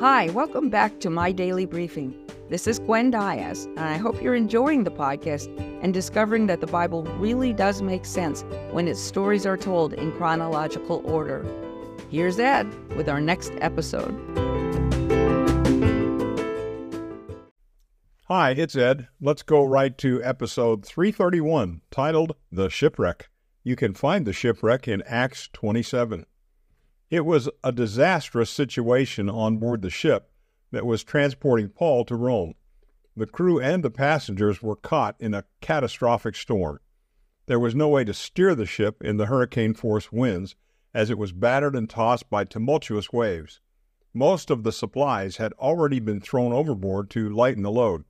Hi, welcome back to my daily briefing. This is Gwen Diaz, and I hope you're enjoying the podcast and discovering that the Bible really does make sense when its stories are told in chronological order. Here's Ed with our next episode. Hi, it's Ed. Let's go right to episode 331, titled The Shipwreck. You can find the shipwreck in Acts 27. It was a disastrous situation on board the ship that was transporting Paul to Rome. The crew and the passengers were caught in a catastrophic storm. There was no way to steer the ship in the hurricane force winds, as it was battered and tossed by tumultuous waves. Most of the supplies had already been thrown overboard to lighten the load.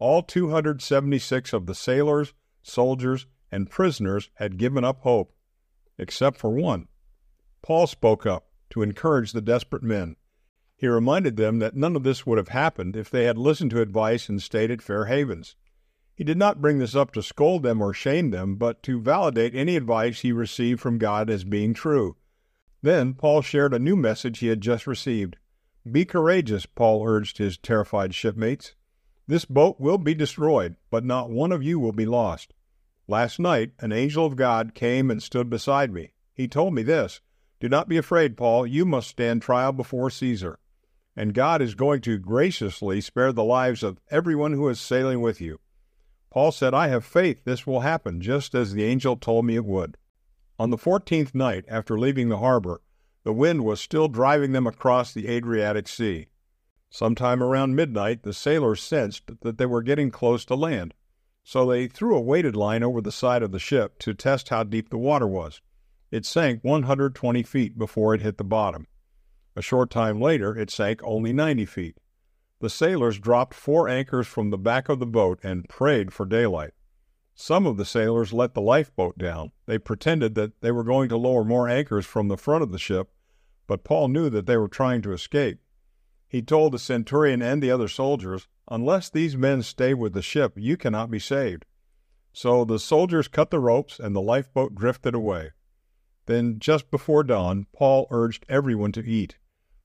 All 276 of the sailors, soldiers, and prisoners had given up hope, except for one. Paul spoke up to encourage the desperate men. He reminded them that none of this would have happened if they had listened to advice and stayed at Fair Havens. He did not bring this up to scold them or shame them, but to validate any advice he received from God as being true. Then Paul shared a new message he had just received. Be courageous, Paul urged his terrified shipmates. This boat will be destroyed, but not one of you will be lost. Last night, an angel of God came and stood beside me. He told me this Do not be afraid, Paul. You must stand trial before Caesar. And God is going to graciously spare the lives of everyone who is sailing with you. Paul said, I have faith this will happen, just as the angel told me it would. On the fourteenth night after leaving the harbor, the wind was still driving them across the Adriatic Sea. Sometime around midnight, the sailors sensed that they were getting close to land, so they threw a weighted line over the side of the ship to test how deep the water was. It sank 120 feet before it hit the bottom. A short time later, it sank only 90 feet. The sailors dropped four anchors from the back of the boat and prayed for daylight. Some of the sailors let the lifeboat down. They pretended that they were going to lower more anchors from the front of the ship, but Paul knew that they were trying to escape. He told the centurion and the other soldiers, Unless these men stay with the ship, you cannot be saved. So the soldiers cut the ropes and the lifeboat drifted away. Then, just before dawn, Paul urged everyone to eat.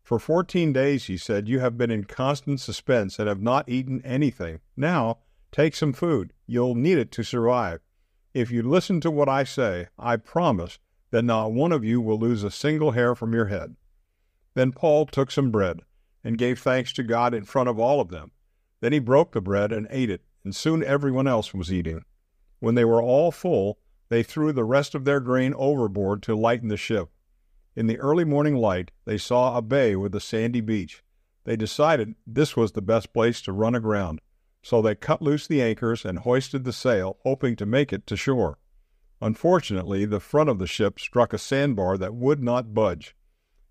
For fourteen days, he said, you have been in constant suspense and have not eaten anything. Now, take some food. You'll need it to survive. If you listen to what I say, I promise that not one of you will lose a single hair from your head. Then Paul took some bread and gave thanks to God in front of all of them. Then he broke the bread and ate it, and soon everyone else was eating. When they were all full, they threw the rest of their grain overboard to lighten the ship. In the early morning light, they saw a bay with a sandy beach. They decided this was the best place to run aground, so they cut loose the anchors and hoisted the sail, hoping to make it to shore. Unfortunately, the front of the ship struck a sandbar that would not budge,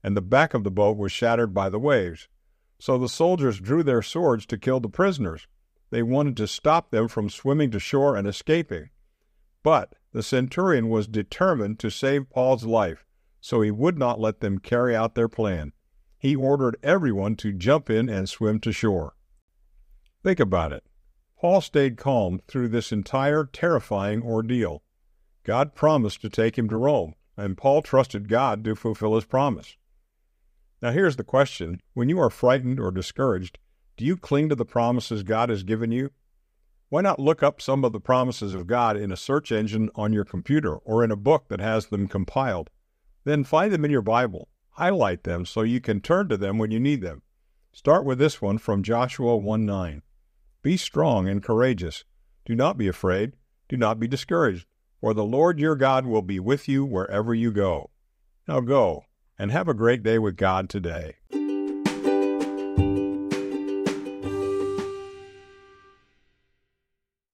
and the back of the boat was shattered by the waves. So the soldiers drew their swords to kill the prisoners. They wanted to stop them from swimming to shore and escaping. But the centurion was determined to save Paul's life, so he would not let them carry out their plan. He ordered everyone to jump in and swim to shore. Think about it. Paul stayed calm through this entire terrifying ordeal. God promised to take him to Rome, and Paul trusted God to fulfill his promise. Now, here's the question when you are frightened or discouraged, do you cling to the promises God has given you? Why not look up some of the promises of God in a search engine on your computer or in a book that has them compiled? Then find them in your Bible, highlight them so you can turn to them when you need them. Start with this one from Joshua 1 9. Be strong and courageous. Do not be afraid. Do not be discouraged, for the Lord your God will be with you wherever you go. Now go and have a great day with God today.